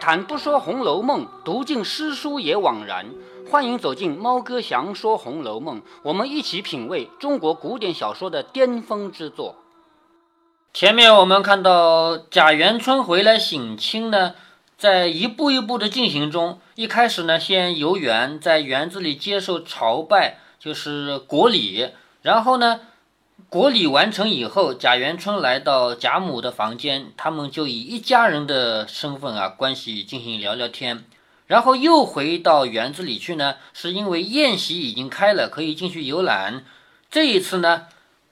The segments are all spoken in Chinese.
谈不说《红楼梦》，读尽诗书也枉然。欢迎走进猫哥祥说《红楼梦》，我们一起品味中国古典小说的巅峰之作。前面我们看到贾元春回来省亲呢，在一步一步的进行中，一开始呢，先游园，在园子里接受朝拜，就是国礼，然后呢。国礼完成以后，贾元春来到贾母的房间，他们就以一家人的身份啊关系进行聊聊天，然后又回到园子里去呢，是因为宴席已经开了，可以进去游览。这一次呢，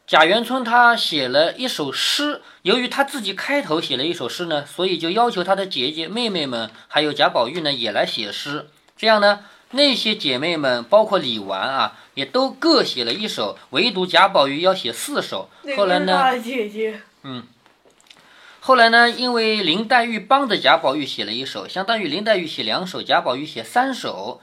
贾元春他写了一首诗，由于他自己开头写了一首诗呢，所以就要求他的姐姐妹妹们，还有贾宝玉呢也来写诗，这样呢。那些姐妹们，包括李纨啊，也都各写了一首，唯独贾宝玉要写四首。后来呢？姐姐。嗯。后来呢？因为林黛玉帮着贾宝玉写了一首，相当于林黛玉写两首，贾宝玉写三首。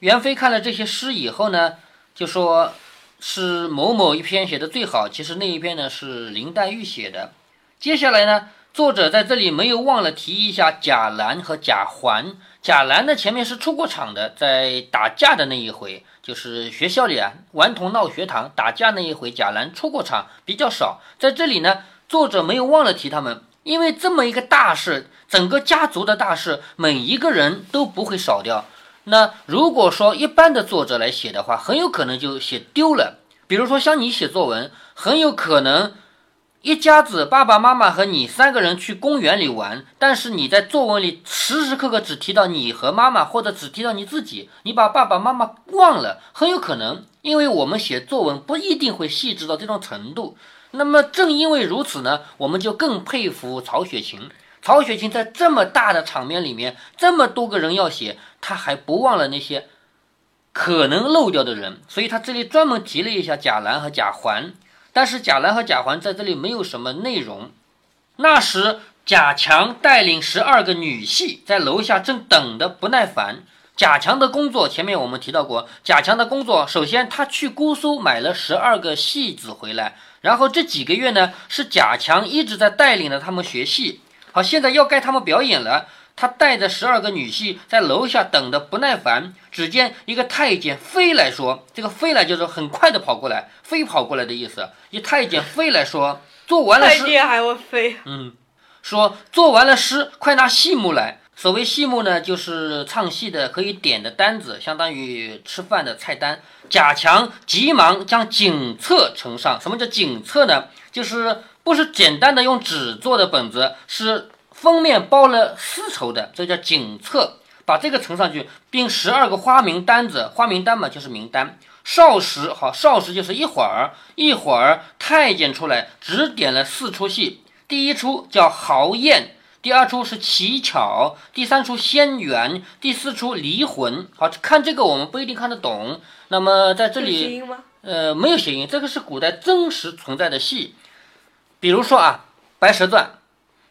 元妃看了这些诗以后呢，就说是某某一篇写的最好，其实那一篇呢是林黛玉写的。接下来呢？作者在这里没有忘了提一下贾兰和贾环。贾兰呢，前面是出过场的，在打架的那一回，就是学校里啊，顽童闹学堂打架那一回，贾兰出过场比较少。在这里呢，作者没有忘了提他们，因为这么一个大事，整个家族的大事，每一个人都不会少掉。那如果说一般的作者来写的话，很有可能就写丢了。比如说像你写作文，很有可能。一家子，爸爸妈妈和你三个人去公园里玩，但是你在作文里时时刻刻只提到你和妈妈，或者只提到你自己，你把爸爸妈妈忘了，很有可能，因为我们写作文不一定会细致到这种程度。那么正因为如此呢，我们就更佩服曹雪芹。曹雪芹在这么大的场面里面，这么多个人要写，他还不忘了那些可能漏掉的人，所以他这里专门提了一下贾兰和贾环。但是贾兰和贾环在这里没有什么内容。那时贾强带领十二个女戏在楼下正等得不耐烦。贾强的工作前面我们提到过，贾强的工作首先他去姑苏买了十二个戏子回来，然后这几个月呢是贾强一直在带领着他们学戏。好，现在要该他们表演了。他带着十二个女婿在楼下等得不耐烦，只见一个太监飞来说：“这个飞来就是很快的跑过来，飞跑过来的意思。”一太监飞来说：“做完了诗，太监还会飞。”嗯，说做完了诗，快拿戏目来。所谓戏目呢，就是唱戏的可以点的单子，相当于吃饭的菜单。贾强急忙将锦册呈上。什么叫锦册呢？就是不是简单的用纸做的本子，是。封面包了丝绸的，这叫锦册，把这个呈上去，并十二个花名单子，花名单嘛就是名单。少时好，少时就是一会儿，一会儿太监出来只点了四出戏，第一出叫豪宴，第二出是乞巧，第三出仙缘，第四出离魂。好看这个我们不一定看得懂，那么在这里，呃，没有谐音，这个是古代真实存在的戏，比如说啊，《白蛇传》。《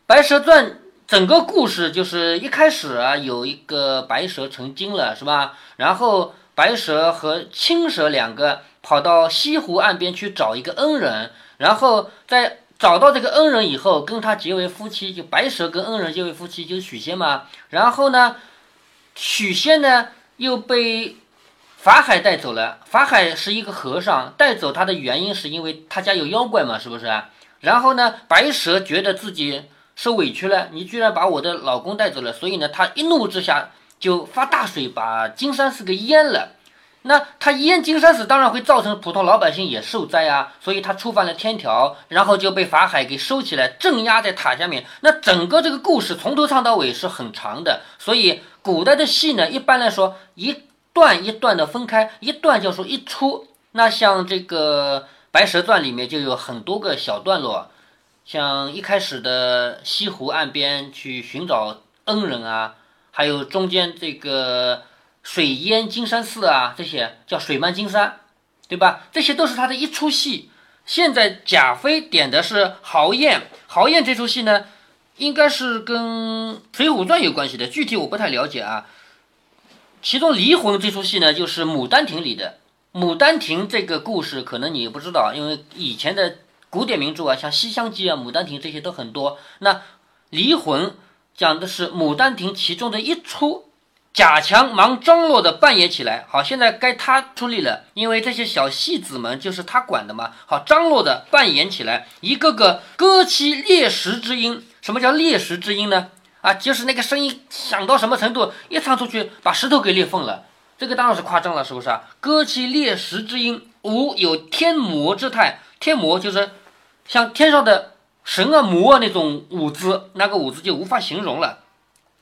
白蛇传》整个故事就是一开始啊，有一个白蛇成精了，是吧？然后白蛇和青蛇两个跑到西湖岸边去找一个恩人，然后在找到这个恩人以后，跟他结为夫妻。就白蛇跟恩人结为夫妻，就是许仙嘛。然后呢，许仙呢又被法海带走了。法海是一个和尚，带走他的原因是因为他家有妖怪嘛，是不是？然后呢，白蛇觉得自己。受委屈了，你居然把我的老公带走了，所以呢，他一怒之下就发大水把金山寺给淹了。那他淹金山寺，当然会造成普通老百姓也受灾啊，所以他触犯了天条，然后就被法海给收起来，镇压在塔下面。那整个这个故事从头唱到尾是很长的，所以古代的戏呢，一般来说一段一段的分开，一段叫做一出。那像这个《白蛇传》里面就有很多个小段落。像一开始的西湖岸边去寻找恩人啊，还有中间这个水淹金山寺啊，这些叫水漫金山，对吧？这些都是他的一出戏。现在贾飞点的是豪宴，豪宴这出戏呢，应该是跟《水浒传》有关系的，具体我不太了解啊。其中离魂这出戏呢，就是《牡丹亭》里的。《牡丹亭》这个故事可能你不知道，因为以前的。古典名著啊，像《西厢记》啊，《牡丹亭》这些都很多。那离魂讲的是《牡丹亭》其中的一出。贾强忙张罗的扮演起来。好，现在该他出力了，因为这些小戏子们就是他管的嘛。好，张罗的扮演起来，一个个歌起裂石之音。什么叫裂石之音呢？啊，就是那个声音响到什么程度，一唱出去把石头给裂缝了。这个当然是夸张了，是不是啊？歌起裂石之音，无有天魔之态。天魔就是像天上的神啊、魔啊那种舞姿，那个舞姿就无法形容了。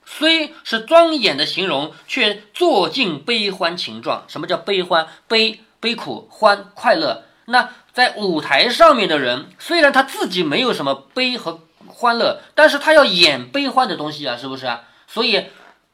虽是庄严的形容，却做尽悲欢情状。什么叫悲欢？悲悲苦，欢快乐。那在舞台上面的人，虽然他自己没有什么悲和欢乐，但是他要演悲欢的东西啊，是不是啊？所以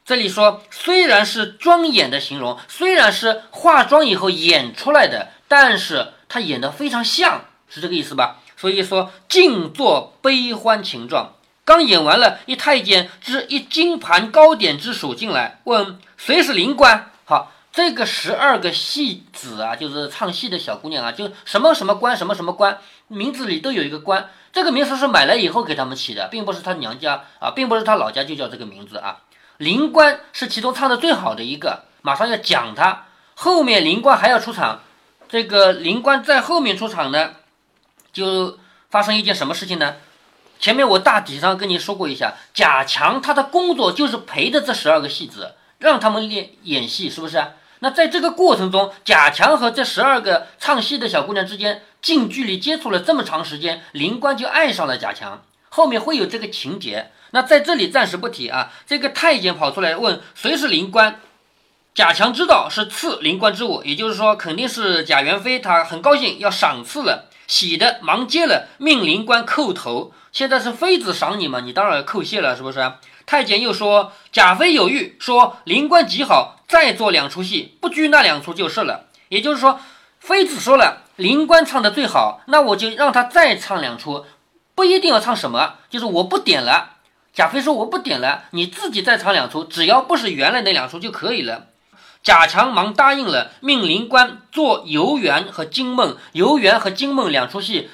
这里说，虽然是庄严的形容，虽然是化妆以后演出来的，但是他演的非常像，是这个意思吧？所以说，静坐悲欢情状。刚演完了，一太监之一金盘糕点之属进来，问谁是灵官？好，这个十二个戏子啊，就是唱戏的小姑娘啊，就什么什么官，什么什么官，名字里都有一个官。这个名字是买来以后给他们起的，并不是他娘家啊，并不是他老家就叫这个名字啊。灵官是其中唱的最好的一个，马上要讲他。后面灵官还要出场，这个灵官在后面出场呢，就发生一件什么事情呢？前面我大体上跟你说过一下，贾强他的工作就是陪着这十二个戏子，让他们练演戏，是不是？那在这个过程中，贾强和这十二个唱戏的小姑娘之间近距离接触了这么长时间，灵官就爱上了贾强。后面会有这个情节，那在这里暂时不提啊。这个太监跑出来问谁是灵官，贾强知道是赐灵官之物，也就是说肯定是贾元妃，他很高兴要赏赐了，喜的忙接了，命灵官叩头。现在是妃子赏你嘛，你当然叩谢了，是不是？太监又说贾妃有谕，说灵官极好，再做两出戏，不拘那两出就是了。也就是说，妃子说了，灵官唱的最好，那我就让他再唱两出，不一定要唱什么，就是我不点了。贾妃说我不点了，你自己再唱两出，只要不是原来那两出就可以了。贾强忙答应了，命灵官做游园和惊梦，游园和惊梦两出戏，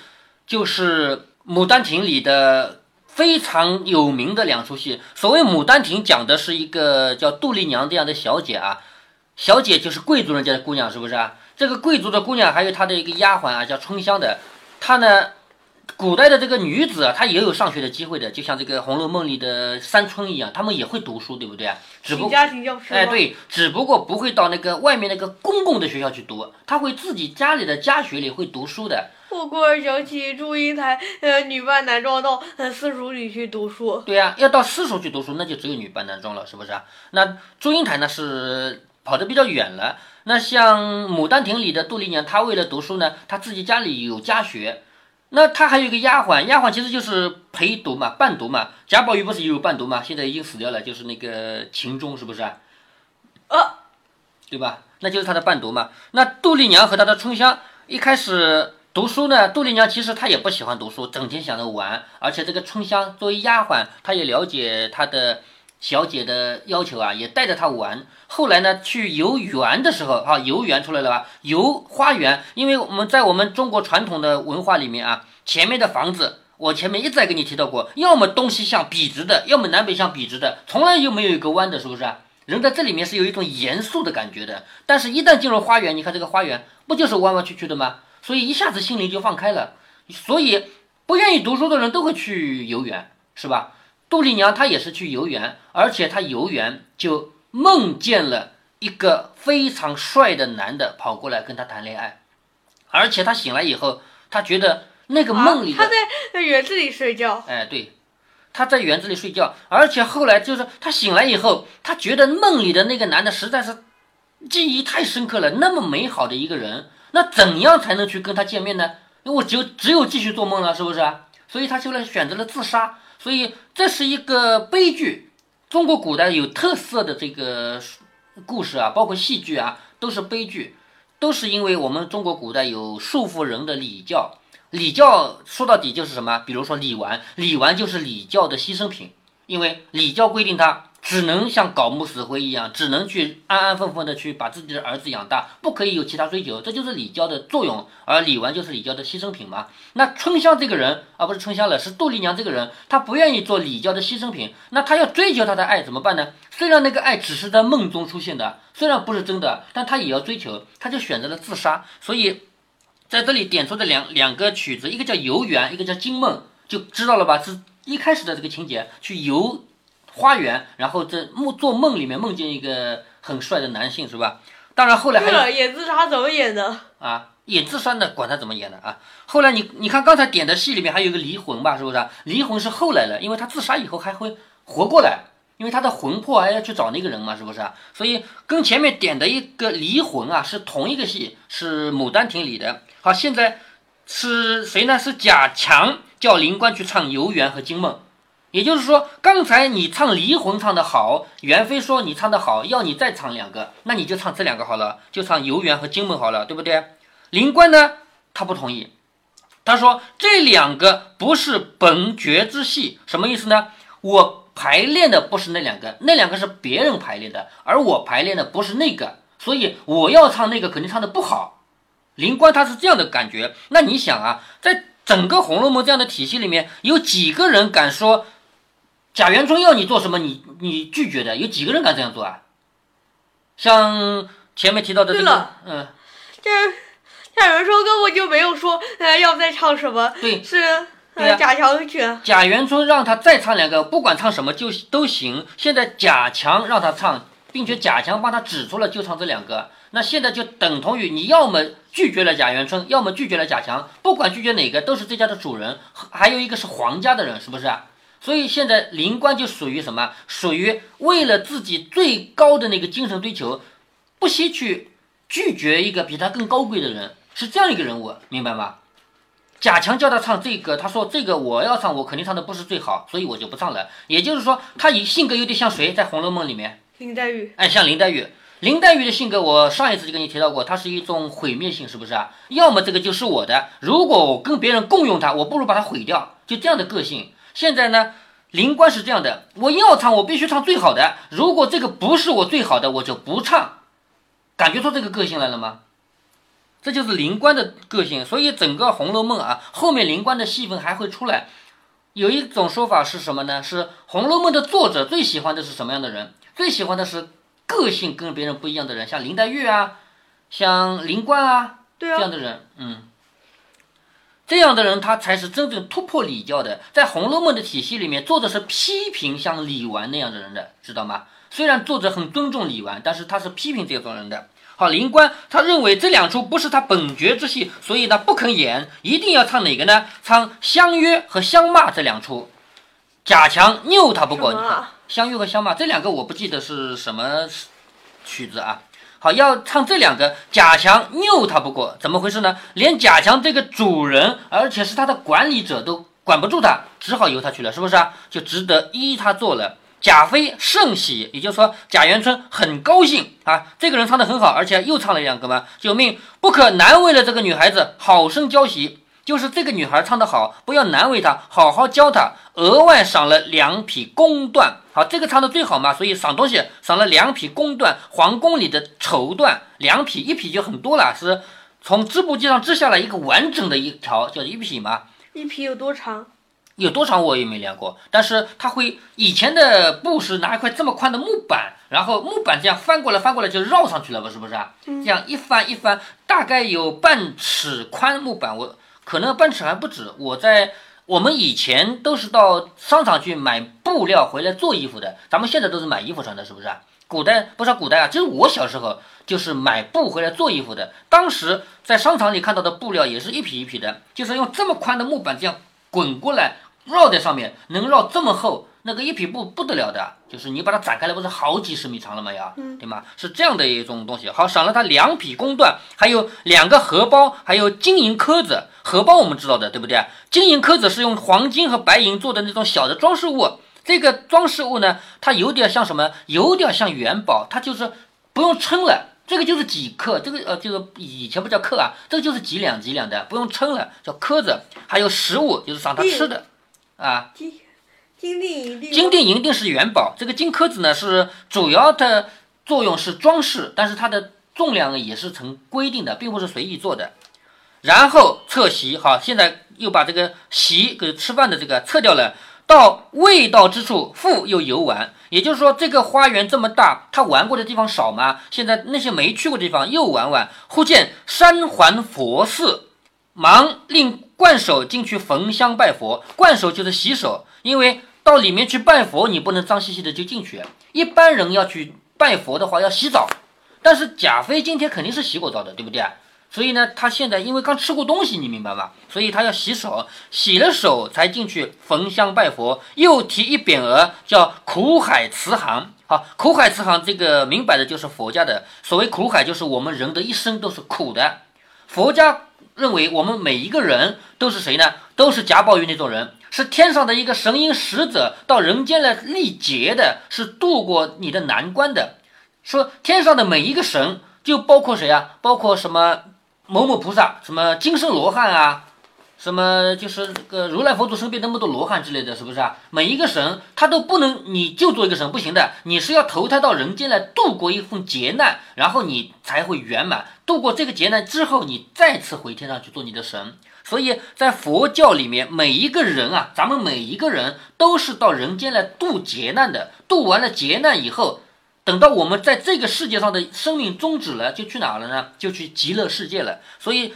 就是。《牡丹亭》里的非常有名的两出戏，所谓《牡丹亭》讲的是一个叫杜丽娘这样的小姐啊，小姐就是贵族人家的姑娘，是不是啊？这个贵族的姑娘还有她的一个丫鬟啊，叫春香的，她呢，古代的这个女子啊，她也有上学的机会的，就像这个《红楼梦》里的三春一样，她们也会读书，对不对啊？只不家庭教师。哎，对，只不过不会到那个外面那个公共的学校去读，他会自己家里的家学里会读书的。我忽然想起祝英台，呃，女扮男装到私塾里去读书。对呀，要到私塾去读书，那就只有女扮男装了，是不是啊？那祝英台呢是跑得比较远了。那像《牡丹亭》里的杜丽娘，她为了读书呢，她自己家里有家学。那他还有一个丫鬟，丫鬟其实就是陪读嘛，伴读嘛。贾宝玉不是也有伴读嘛？现在已经死掉了，就是那个秦钟，是不是啊？啊，对吧？那就是他的伴读嘛。那杜丽娘和她的春香一开始。读书呢，杜丽娘其实她也不喜欢读书，整天想着玩。而且这个春香作为丫鬟，她也了解她的小姐的要求啊，也带着她玩。后来呢，去游园的时候，啊，游园出来了吧？游花园，因为我们在我们中国传统的文化里面啊，前面的房子，我前面一再跟你提到过，要么东西向笔直的，要么南北向笔直的，从来就没有一个弯的，是不是？人在这里面是有一种严肃的感觉的。但是，一旦进入花园，你看这个花园不就是弯弯曲曲的吗？所以一下子心灵就放开了，所以不愿意读书的人都会去游园，是吧？杜丽娘她也是去游园，而且她游园就梦见了一个非常帅的男的跑过来跟她谈恋爱，而且她醒来以后，她觉得那个梦里她在在园子里睡觉，哎，对，她在园子里睡觉，而且后来就是她醒来以后，她觉得梦里的那个男的实在是记忆太深刻了，那么美好的一个人。那怎样才能去跟他见面呢？因为我就只有继续做梦了，是不是？所以她就来选择了自杀。所以这是一个悲剧。中国古代有特色的这个故事啊，包括戏剧啊，都是悲剧，都是因为我们中国古代有束缚人的礼教。礼教说到底就是什么？比如说李纨，李纨就是礼教的牺牲品，因为礼教规定他只能像搞木死灰一样，只能去安安分分的去把自己的儿子养大，不可以有其他追求，这就是李娇的作用，而李纨就是李娇的牺牲品嘛。那春香这个人，而不是春香了，是杜丽娘这个人，她不愿意做李娇的牺牲品，那她要追求她的爱怎么办呢？虽然那个爱只是在梦中出现的，虽然不是真的，但她也要追求，她就选择了自杀。所以在这里点出的两两个曲子，一个叫游园，一个叫惊梦，就知道了吧？是一开始的这个情节，去游。花园，然后在梦做梦里面梦见一个很帅的男性，是吧？当然后来还有演自杀怎么演的啊？演自杀的管他怎么演的啊？后来你你看刚才点的戏里面还有一个离魂吧，是不是？离魂是后来了，因为他自杀以后还会活过来，因为他的魂魄还要去找那个人嘛，是不是？所以跟前面点的一个离魂啊是同一个戏，是《牡丹亭》里的。好，现在是谁呢？是贾强叫林官去唱游园和惊梦。也就是说，刚才你唱离魂唱的好，元妃说你唱的好，要你再唱两个，那你就唱这两个好了，就唱游园和惊梦好了，对不对？灵官呢，他不同意，他说这两个不是本角之戏，什么意思呢？我排练的不是那两个，那两个是别人排练的，而我排练的不是那个，所以我要唱那个肯定唱的不好。灵官他是这样的感觉，那你想啊，在整个《红楼梦》这样的体系里面，有几个人敢说？贾元春要你做什么，你你拒绝的，有几个人敢这样做啊？像前面提到的这个，嗯，这贾元春根本就没有说，呃，要再唱什么，对，是啊贾强去。贾元春让他再唱两个，不管唱什么就都行。现在贾强让他唱，并且贾强帮他指出了就唱这两个，那现在就等同于你要么拒绝了贾元春，要么拒绝了贾强，不管拒绝哪个，都是这家的主人，还有一个是皇家的人，是不是啊？所以现在灵官就属于什么？属于为了自己最高的那个精神追求，不惜去拒绝一个比他更高贵的人，是这样一个人物，明白吗？贾强叫他唱这个，他说这个我要唱，我肯定唱的不是最好，所以我就不唱了。也就是说，他以性格有点像谁？在《红楼梦》里面，林黛玉。哎，像林黛玉。林黛玉的性格，我上一次就跟你提到过，她是一种毁灭性，是不是啊？要么这个就是我的，如果我跟别人共用它，我不如把它毁掉，就这样的个性。现在呢，灵官是这样的，我要唱，我必须唱最好的。如果这个不是我最好的，我就不唱。感觉出这个个性来了吗？这就是灵官的个性。所以整个《红楼梦》啊，后面灵官的戏份还会出来。有一种说法是什么呢？是《红楼梦》的作者最喜欢的是什么样的人？最喜欢的是个性跟别人不一样的人，像林黛玉啊，像灵官啊，这样的人，嗯。这样的人，他才是真正突破礼教的。在《红楼梦》的体系里面，作者是批评像李纨那样的人的，知道吗？虽然作者很尊重李纨，但是他是批评这种人的。好，林官他认为这两出不是他本角之戏，所以呢不肯演，一定要唱哪个呢？唱相约和相骂这两出。贾强拗他不过，你看相约和相骂这两个我不记得是什么曲子啊。好，要唱这两个，贾强拗他不过，怎么回事呢？连贾强这个主人，而且是他的管理者都管不住他，只好由他去了，是不是啊？就值得依他做了。贾飞甚喜，也就是说贾元春很高兴啊，这个人唱得很好，而且又唱了两个嘛，救命，不可难为了这个女孩子，好生教习。就是这个女孩唱得好，不要难为她，好好教她，额外赏了两匹宫缎。好，这个唱的最好嘛，所以赏东西赏了两匹公缎，皇宫里的绸缎，两匹一匹就很多了，是从织布机上织下来一个完整的一条，叫一匹嘛。一匹有多长？有多长我也没量过，但是它会以前的布是拿一块这么宽的木板，然后木板这样翻过来翻过来就绕上去了吧，是不是啊？这样一翻一翻，大概有半尺宽木板，我。可能半尺还不止。我在我们以前都是到商场去买布料回来做衣服的，咱们现在都是买衣服穿的，是不是啊？古代不是古代啊，就是我小时候就是买布回来做衣服的。当时在商场里看到的布料也是一匹一匹的，就是用这么宽的木板这样滚过来绕在上面，能绕这么厚。那个一匹布不得了的，就是你把它展开来，不是好几十米长了吗？呀，对吗？是这样的一种东西。好，赏了他两匹宫缎，还有两个荷包，还有金银颗子。荷包我们知道的，对不对？金银壳子是用黄金和白银做的那种小的装饰物。这个装饰物呢，它有点像什么？有点像元宝，它就是不用称了。这个就是几克，这个呃，这个以前不叫克啊，这个就是几两几两的，不用称了，叫壳子。还有食物，就是赏他吃的，啊。金金锭银锭。金锭银锭是元宝，这个金壳子呢是主要的作用是装饰，但是它的重量也是成规定的，并不是随意做的。然后侧席，好，现在又把这个席给吃饭的这个撤掉了，到未到之处复又游玩。也就是说，这个花园这么大，他玩过的地方少吗？现在那些没去过的地方又玩玩。忽见山环佛寺，忙令冠手进去焚香拜佛。冠手就是洗手，因为到里面去拜佛，你不能脏兮兮的就进去。一般人要去拜佛的话，要洗澡。但是贾妃今天肯定是洗过澡的，对不对？所以呢，他现在因为刚吃过东西，你明白吧？所以他要洗手，洗了手才进去焚香拜佛。又提一匾额，叫苦海慈航。好，苦海慈航这个明摆的就是佛家的。所谓苦海，就是我们人的一生都是苦的。佛家认为我们每一个人都是谁呢？都是贾宝玉那种人，是天上的一个神瑛使者，到人间来历劫的，是渡过你的难关的。说天上的每一个神，就包括谁啊？包括什么？某某菩萨，什么金身罗汉啊，什么就是这个如来佛祖身边那么多罗汉之类的，是不是啊？每一个神他都不能，你就做一个神不行的，你是要投胎到人间来度过一份劫难，然后你才会圆满。度过这个劫难之后，你再次回天上去做你的神。所以在佛教里面，每一个人啊，咱们每一个人都是到人间来度劫难的。度完了劫难以后。等到我们在这个世界上的生命终止了，就去哪了呢？就去极乐世界了。所以，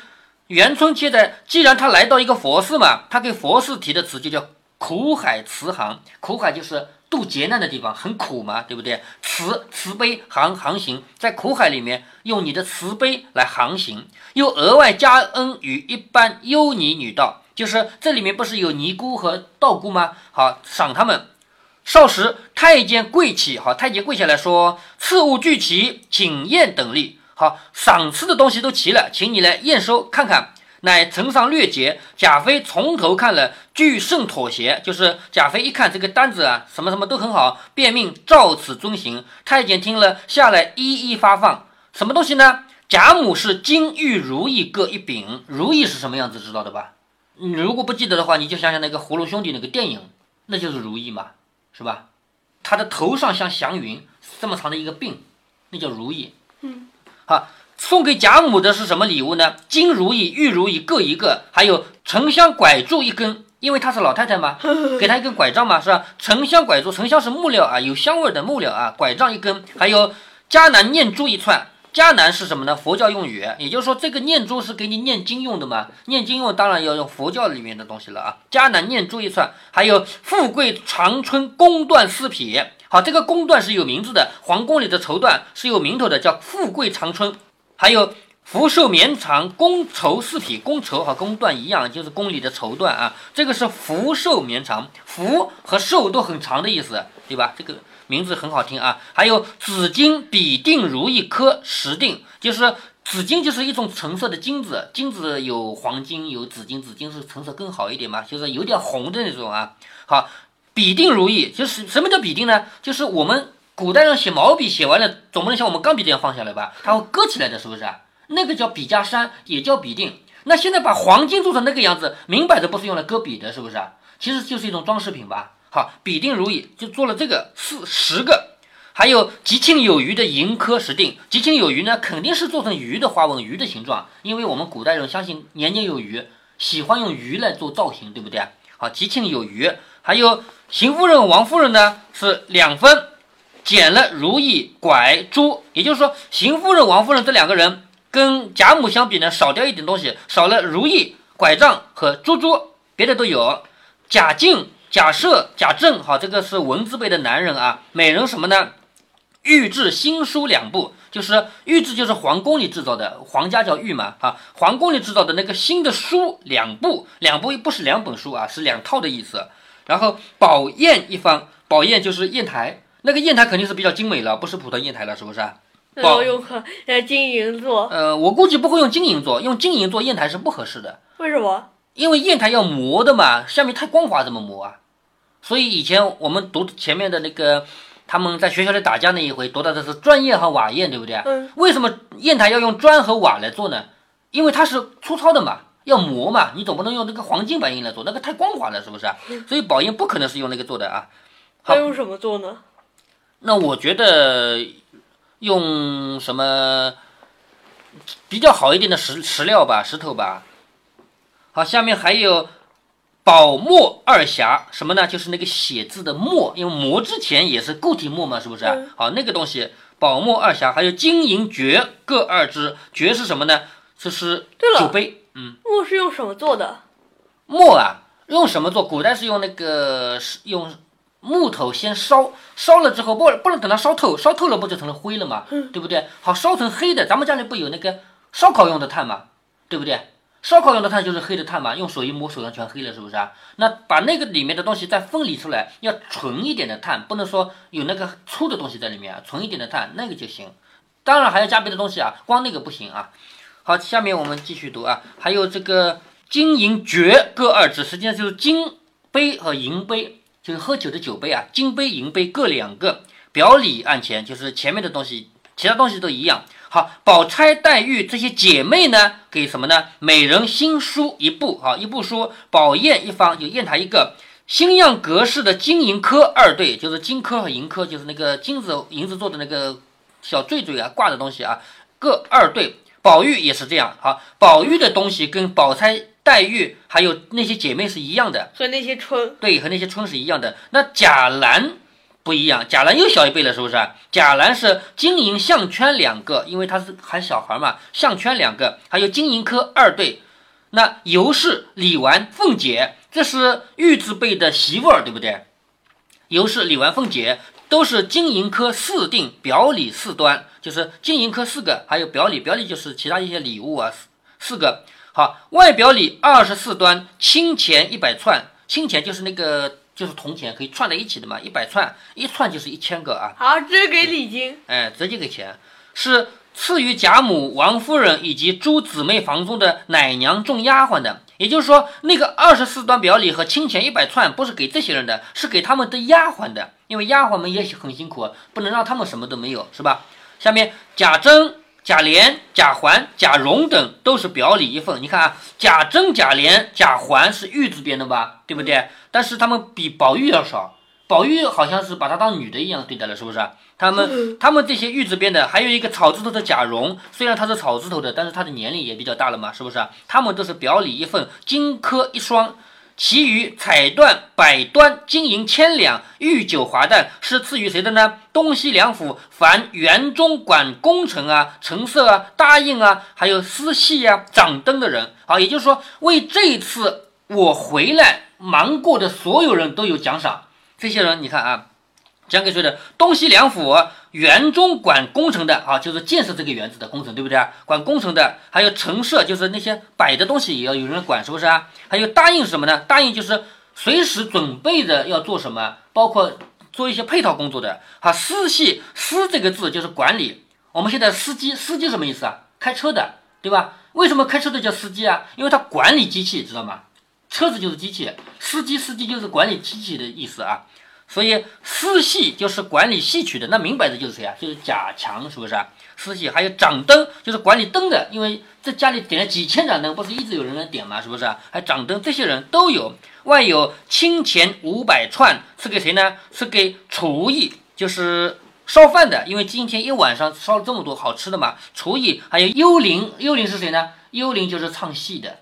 元春现在既然他来到一个佛寺嘛，他给佛寺提的词就叫苦海慈航。苦海就是渡劫难的地方，很苦嘛，对不对？慈慈悲航航行在苦海里面，用你的慈悲来航行，又额外加恩于一般优尼女道，就是这里面不是有尼姑和道姑吗？好，赏他们。少时，太监跪起，好，太监跪下来说：“赐物俱齐，请验等例。好，赏赐的东西都齐了，请你来验收看看。”乃呈上略节，贾妃从头看了，俱甚妥协。就是贾妃一看这个单子啊，什么什么都很好，便命照此遵行。太监听了下来，一一发放。什么东西呢？贾母是金玉如意各一柄，如意是什么样子，知道的吧？你如果不记得的话，你就想想那个葫芦兄弟那个电影，那就是如意嘛。是吧？他的头上像祥云这么长的一个鬓，那叫如意。嗯，好，送给贾母的是什么礼物呢？金如意、玉如意各一个，还有沉香拐柱一根，因为她是老太太嘛，给她一根拐杖嘛，是吧？沉香拐柱，沉香是木料啊，有香味的木料啊。拐杖一根，还有迦南念珠一串。迦南是什么呢？佛教用语，也就是说，这个念珠是给你念经用的嘛？念经用当然要用佛教里面的东西了啊。迦南念珠一串，还有富贵长春宫缎四匹。好，这个宫缎是有名字的，皇宫里的绸缎是有名头的，叫富贵长春。还有福寿绵长宫绸四匹，宫绸和宫缎一样，就是宫里的绸缎啊。这个是福寿绵长，福和寿都很长的意思，对吧？这个。名字很好听啊，还有紫金比定如意颗十锭，就是紫金就是一种橙色的金子，金子有黄金有紫金，紫金是成色更好一点嘛，就是有点红的那种啊。好，比定如意就是什么叫比定呢？就是我们古代人写毛笔写完了，总不能像我们钢笔这样放下来吧？它会搁起来的，是不是？那个叫笔架山，也叫比定。那现在把黄金做成那个样子，明摆着不是用来搁笔的，是不是？其实就是一种装饰品吧。好，比定如意就做了这个四十个，还有吉庆有余的银科十锭。吉庆有余呢，肯定是做成鱼的花纹，鱼的形状，因为我们古代人相信年年有余，喜欢用鱼来做造型，对不对？好，吉庆有余，还有邢夫人、王夫人呢是两分，减了如意拐珠，也就是说，邢夫人、王夫人这两个人跟贾母相比呢，少掉一点东西，少了如意拐杖和珠珠，别的都有。贾静。贾赦、贾政，哈，这个是文字辈的男人啊。美人什么呢？御制新书两部，就是御制就是皇宫里制造的，皇家叫御嘛，啊，皇宫里制造的那个新的书两部，两部不是两本书啊，是两套的意思。然后宝砚一方，宝砚就是砚台，那个砚台肯定是比较精美了，不是普通砚台了，是不是？宝用呃金银做？呃，我估计不会用金银做，用金银做砚台是不合适的。为什么？因为砚台要磨的嘛，下面太光滑，怎么磨啊？所以以前我们读前面的那个，他们在学校里打架那一回，读到的是砖砚和瓦砚，对不对？嗯。为什么砚台要用砖和瓦来做呢？因为它是粗糙的嘛，要磨嘛，你总不能用那个黄金白银来做，那个太光滑了，是不是啊？所以宝砚不可能是用那个做的啊。还用什么做呢？那我觉得用什么比较好一点的石石料吧，石头吧。好，下面还有宝墨二匣，什么呢？就是那个写字的墨，因为磨之前也是固体墨嘛，是不是好，那个东西宝墨二匣，还有金银爵各二只，爵是什么呢？这是酒杯，嗯。墨是用什么做的？墨啊，用什么做？古代是用那个是用木头先烧，烧了之后不不能等它烧透，烧透了不就成了灰了吗？对不对？好，烧成黑的，咱们家里不有那个烧烤用的炭嘛？对不对？烧烤用的炭就是黑的炭嘛，用手一摸手上全黑了，是不是啊？那把那个里面的东西再分离出来，要纯一点的炭，不能说有那个粗的东西在里面啊，纯一点的炭那个就行。当然还要加别的东西啊，光那个不行啊。好，下面我们继续读啊，还有这个金银爵各二只，实际上就是金杯和银杯，就是喝酒的酒杯啊，金杯银杯各两个，表里按前，就是前面的东西，其他东西都一样。好，宝钗、黛玉这些姐妹呢，给什么呢？每人新书一部，啊，一部书，宝砚一方，有砚台一个。新样格式的金银科二对，就是金科和银科，就是那个金子、银子做的那个小坠坠啊，挂的东西啊，各二对。宝玉也是这样，好，宝玉的东西跟宝钗、黛玉还有那些姐妹是一样的，和那些春对，和那些春是一样的。那贾兰不一样，贾兰又小一倍了，是不是？贾兰是金银项圈两个，因为他是还小孩嘛，项圈两个，还有金银科二对。那尤氏、李纨、凤姐，这是玉字辈的媳妇儿，对不对？尤氏、李纨、凤姐都是金银科四定，表里四端，就是金银科四个，还有表里，表里就是其他一些礼物啊，四四个。好，外表里二十四端，金钱一百串，金钱就是那个就是铜钱，可以串在一起的嘛，一百串，一串就是一千个啊。好，这给礼金。哎，直接给钱，是赐予贾母、王夫人以及诸姊妹房中的奶娘众丫鬟的。也就是说，那个二十四端表里和清钱一百串不是给这些人的，是给他们的丫鬟的，因为丫鬟们也很辛苦，不能让他们什么都没有，是吧？下面贾珍、贾琏、贾环、贾蓉等都是表里一份。你看啊，贾政、贾琏、贾环是玉字边的吧，对不对？但是他们比宝玉要少。宝玉好像是把她当女的一样对待了，是不是？他们他们这些玉字边的，还有一个草字头的贾蓉，虽然他是草字头的，但是他的年龄也比较大了嘛，是不是？他们都是表里一份，荆轲一双。其余彩缎、百端、金银千两、御酒华诞是赐予谁的呢？东西两府凡园中管工程啊、成色啊、答应啊，还有私戏啊、掌灯的人。好，也就是说，为这次我回来忙过的所有人都有奖赏。这些人，你看啊，讲给谁的？东西两府园中管工程的啊，就是建设这个园子的工程，对不对啊？管工程的，还有陈设，就是那些摆的东西也要有人管，是不是啊？还有答应什么呢？答应就是随时准备着要做什么，包括做一些配套工作的。哈，司系司这个字就是管理。我们现在司机，司机什么意思啊？开车的，对吧？为什么开车的叫司机啊？因为他管理机器，知道吗？车子就是机器，司机司机就是管理机器的意思啊。所以司系就是管理戏曲的，那明摆着就是谁啊？就是贾强，是不是啊？司系还有掌灯，就是管理灯的，因为在家里点了几千盏灯，不是一直有人来点嘛，是不是啊？还掌灯，这些人都有。外有清钱五百串，是给谁呢？是给厨艺，就是烧饭的，因为今天一晚上烧了这么多好吃的嘛。厨艺还有幽灵，幽灵是谁呢？幽灵就是唱戏的。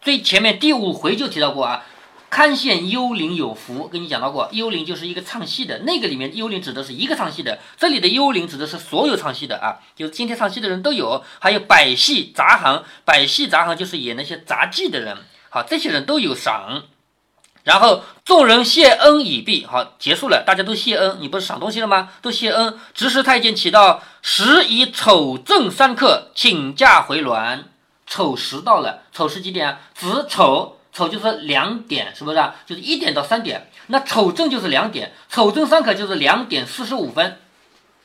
最前面第五回就提到过啊。堪羡幽灵有福，跟你讲到过，幽灵就是一个唱戏的，那个里面幽灵指的是一个唱戏的，这里的幽灵指的是所有唱戏的啊，就是今天唱戏的人都有，还有百戏杂行，百戏杂行就是演那些杂技的人，好，这些人都有赏。然后众人谢恩已毕，好，结束了，大家都谢恩，你不是赏东西了吗？都谢恩。执事太监起到时以丑正三刻，请假回銮。丑时到了，丑时几点啊？子丑。丑就是两点，是不是啊？就是一点到三点。那丑正就是两点，丑正三刻就是两点四十五分。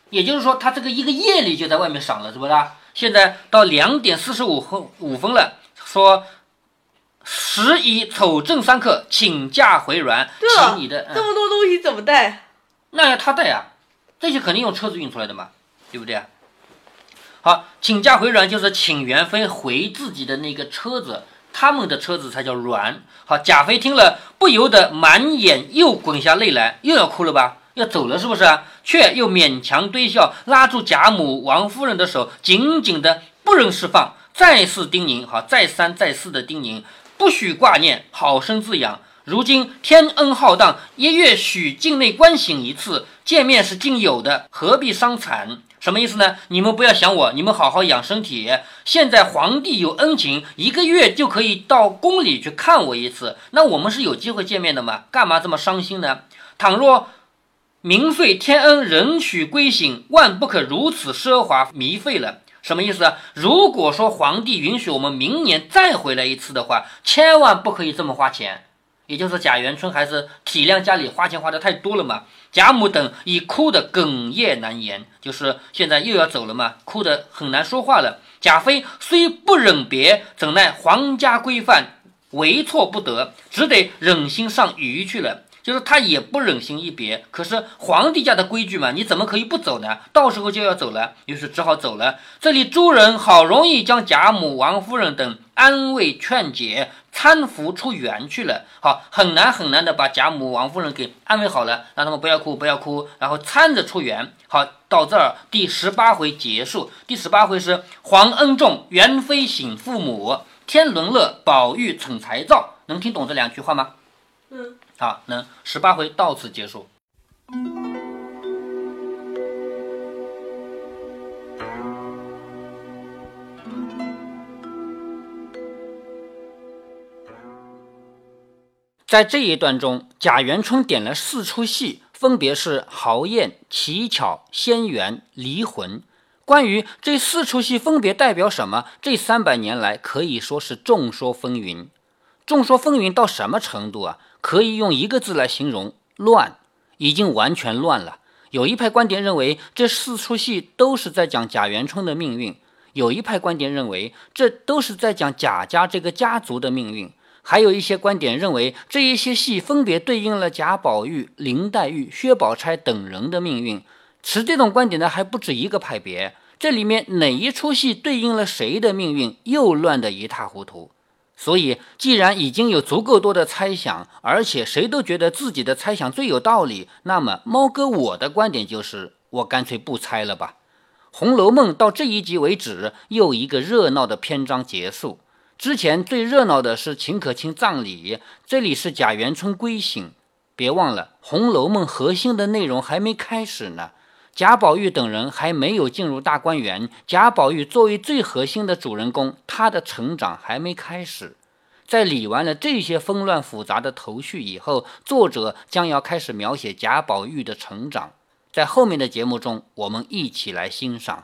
也就是说，他这个一个夜里就在外面赏了，是不是啊？现在到两点四十五分五分了，说时以丑正三刻，请假回銮，请你的、嗯这么多东西怎么带？那要他带啊，这些肯定用车子运出来的嘛，对不对啊？好，请假回銮就是请元妃回自己的那个车子。他们的车子才叫软。好，贾飞听了，不由得满眼又滚下泪来，又要哭了吧？要走了是不是？却又勉强堆笑，拉住贾母、王夫人的手，紧紧的不忍释放，再次叮咛，好，再三再四的叮咛，不许挂念，好生自养。如今天恩浩荡，一月许境内关省一次，见面是尽有的，何必伤残？什么意思呢？你们不要想我，你们好好养身体。现在皇帝有恩情，一个月就可以到宫里去看我一次，那我们是有机会见面的嘛？干嘛这么伤心呢？倘若明岁天恩，人许归省，万不可如此奢华糜费了。什么意思？如果说皇帝允许我们明年再回来一次的话，千万不可以这么花钱。也就是贾元春还是体谅家里花钱花的太多了嘛，贾母等已哭得哽咽难言，就是现在又要走了嘛，哭得很难说话了。贾妃虽不忍别，怎奈皇家规范，为错不得，只得忍心上鱼去了。就是他也不忍心一别，可是皇帝家的规矩嘛，你怎么可以不走呢？到时候就要走了，于是只好走了。这里诸人好容易将贾母、王夫人等安慰劝解，搀扶出园去了。好，很难很难的把贾母、王夫人给安慰好了，让他们不要哭，不要哭，然后搀着出园。好，到这儿第十八回结束。第十八回是皇恩重，元妃省父母，天伦乐，宝玉逞才造。能听懂这两句话吗？嗯。好，能十八回到此结束。在这一段中，贾元春点了四出戏，分别是豪宴、乞巧、仙缘、离魂。关于这四出戏分别代表什么，这三百年来可以说是众说纷纭。众说纷纭到什么程度啊？可以用一个字来形容：乱，已经完全乱了。有一派观点认为，这四出戏都是在讲贾元春的命运；有一派观点认为，这都是在讲贾家这个家族的命运；还有一些观点认为，这一些戏分别对应了贾宝玉、林黛玉、薛宝钗等人的命运。持这种观点的还不止一个派别。这里面哪一出戏对应了谁的命运，又乱得一塌糊涂。所以，既然已经有足够多的猜想，而且谁都觉得自己的猜想最有道理，那么猫哥我的观点就是，我干脆不猜了吧。《红楼梦》到这一集为止，又一个热闹的篇章结束。之前最热闹的是秦可卿葬礼，这里是贾元春归省。别忘了，《红楼梦》核心的内容还没开始呢。贾宝玉等人还没有进入大观园，贾宝玉作为最核心的主人公，他的成长还没开始。在理完了这些纷乱复杂的头绪以后，作者将要开始描写贾宝玉的成长。在后面的节目中，我们一起来欣赏。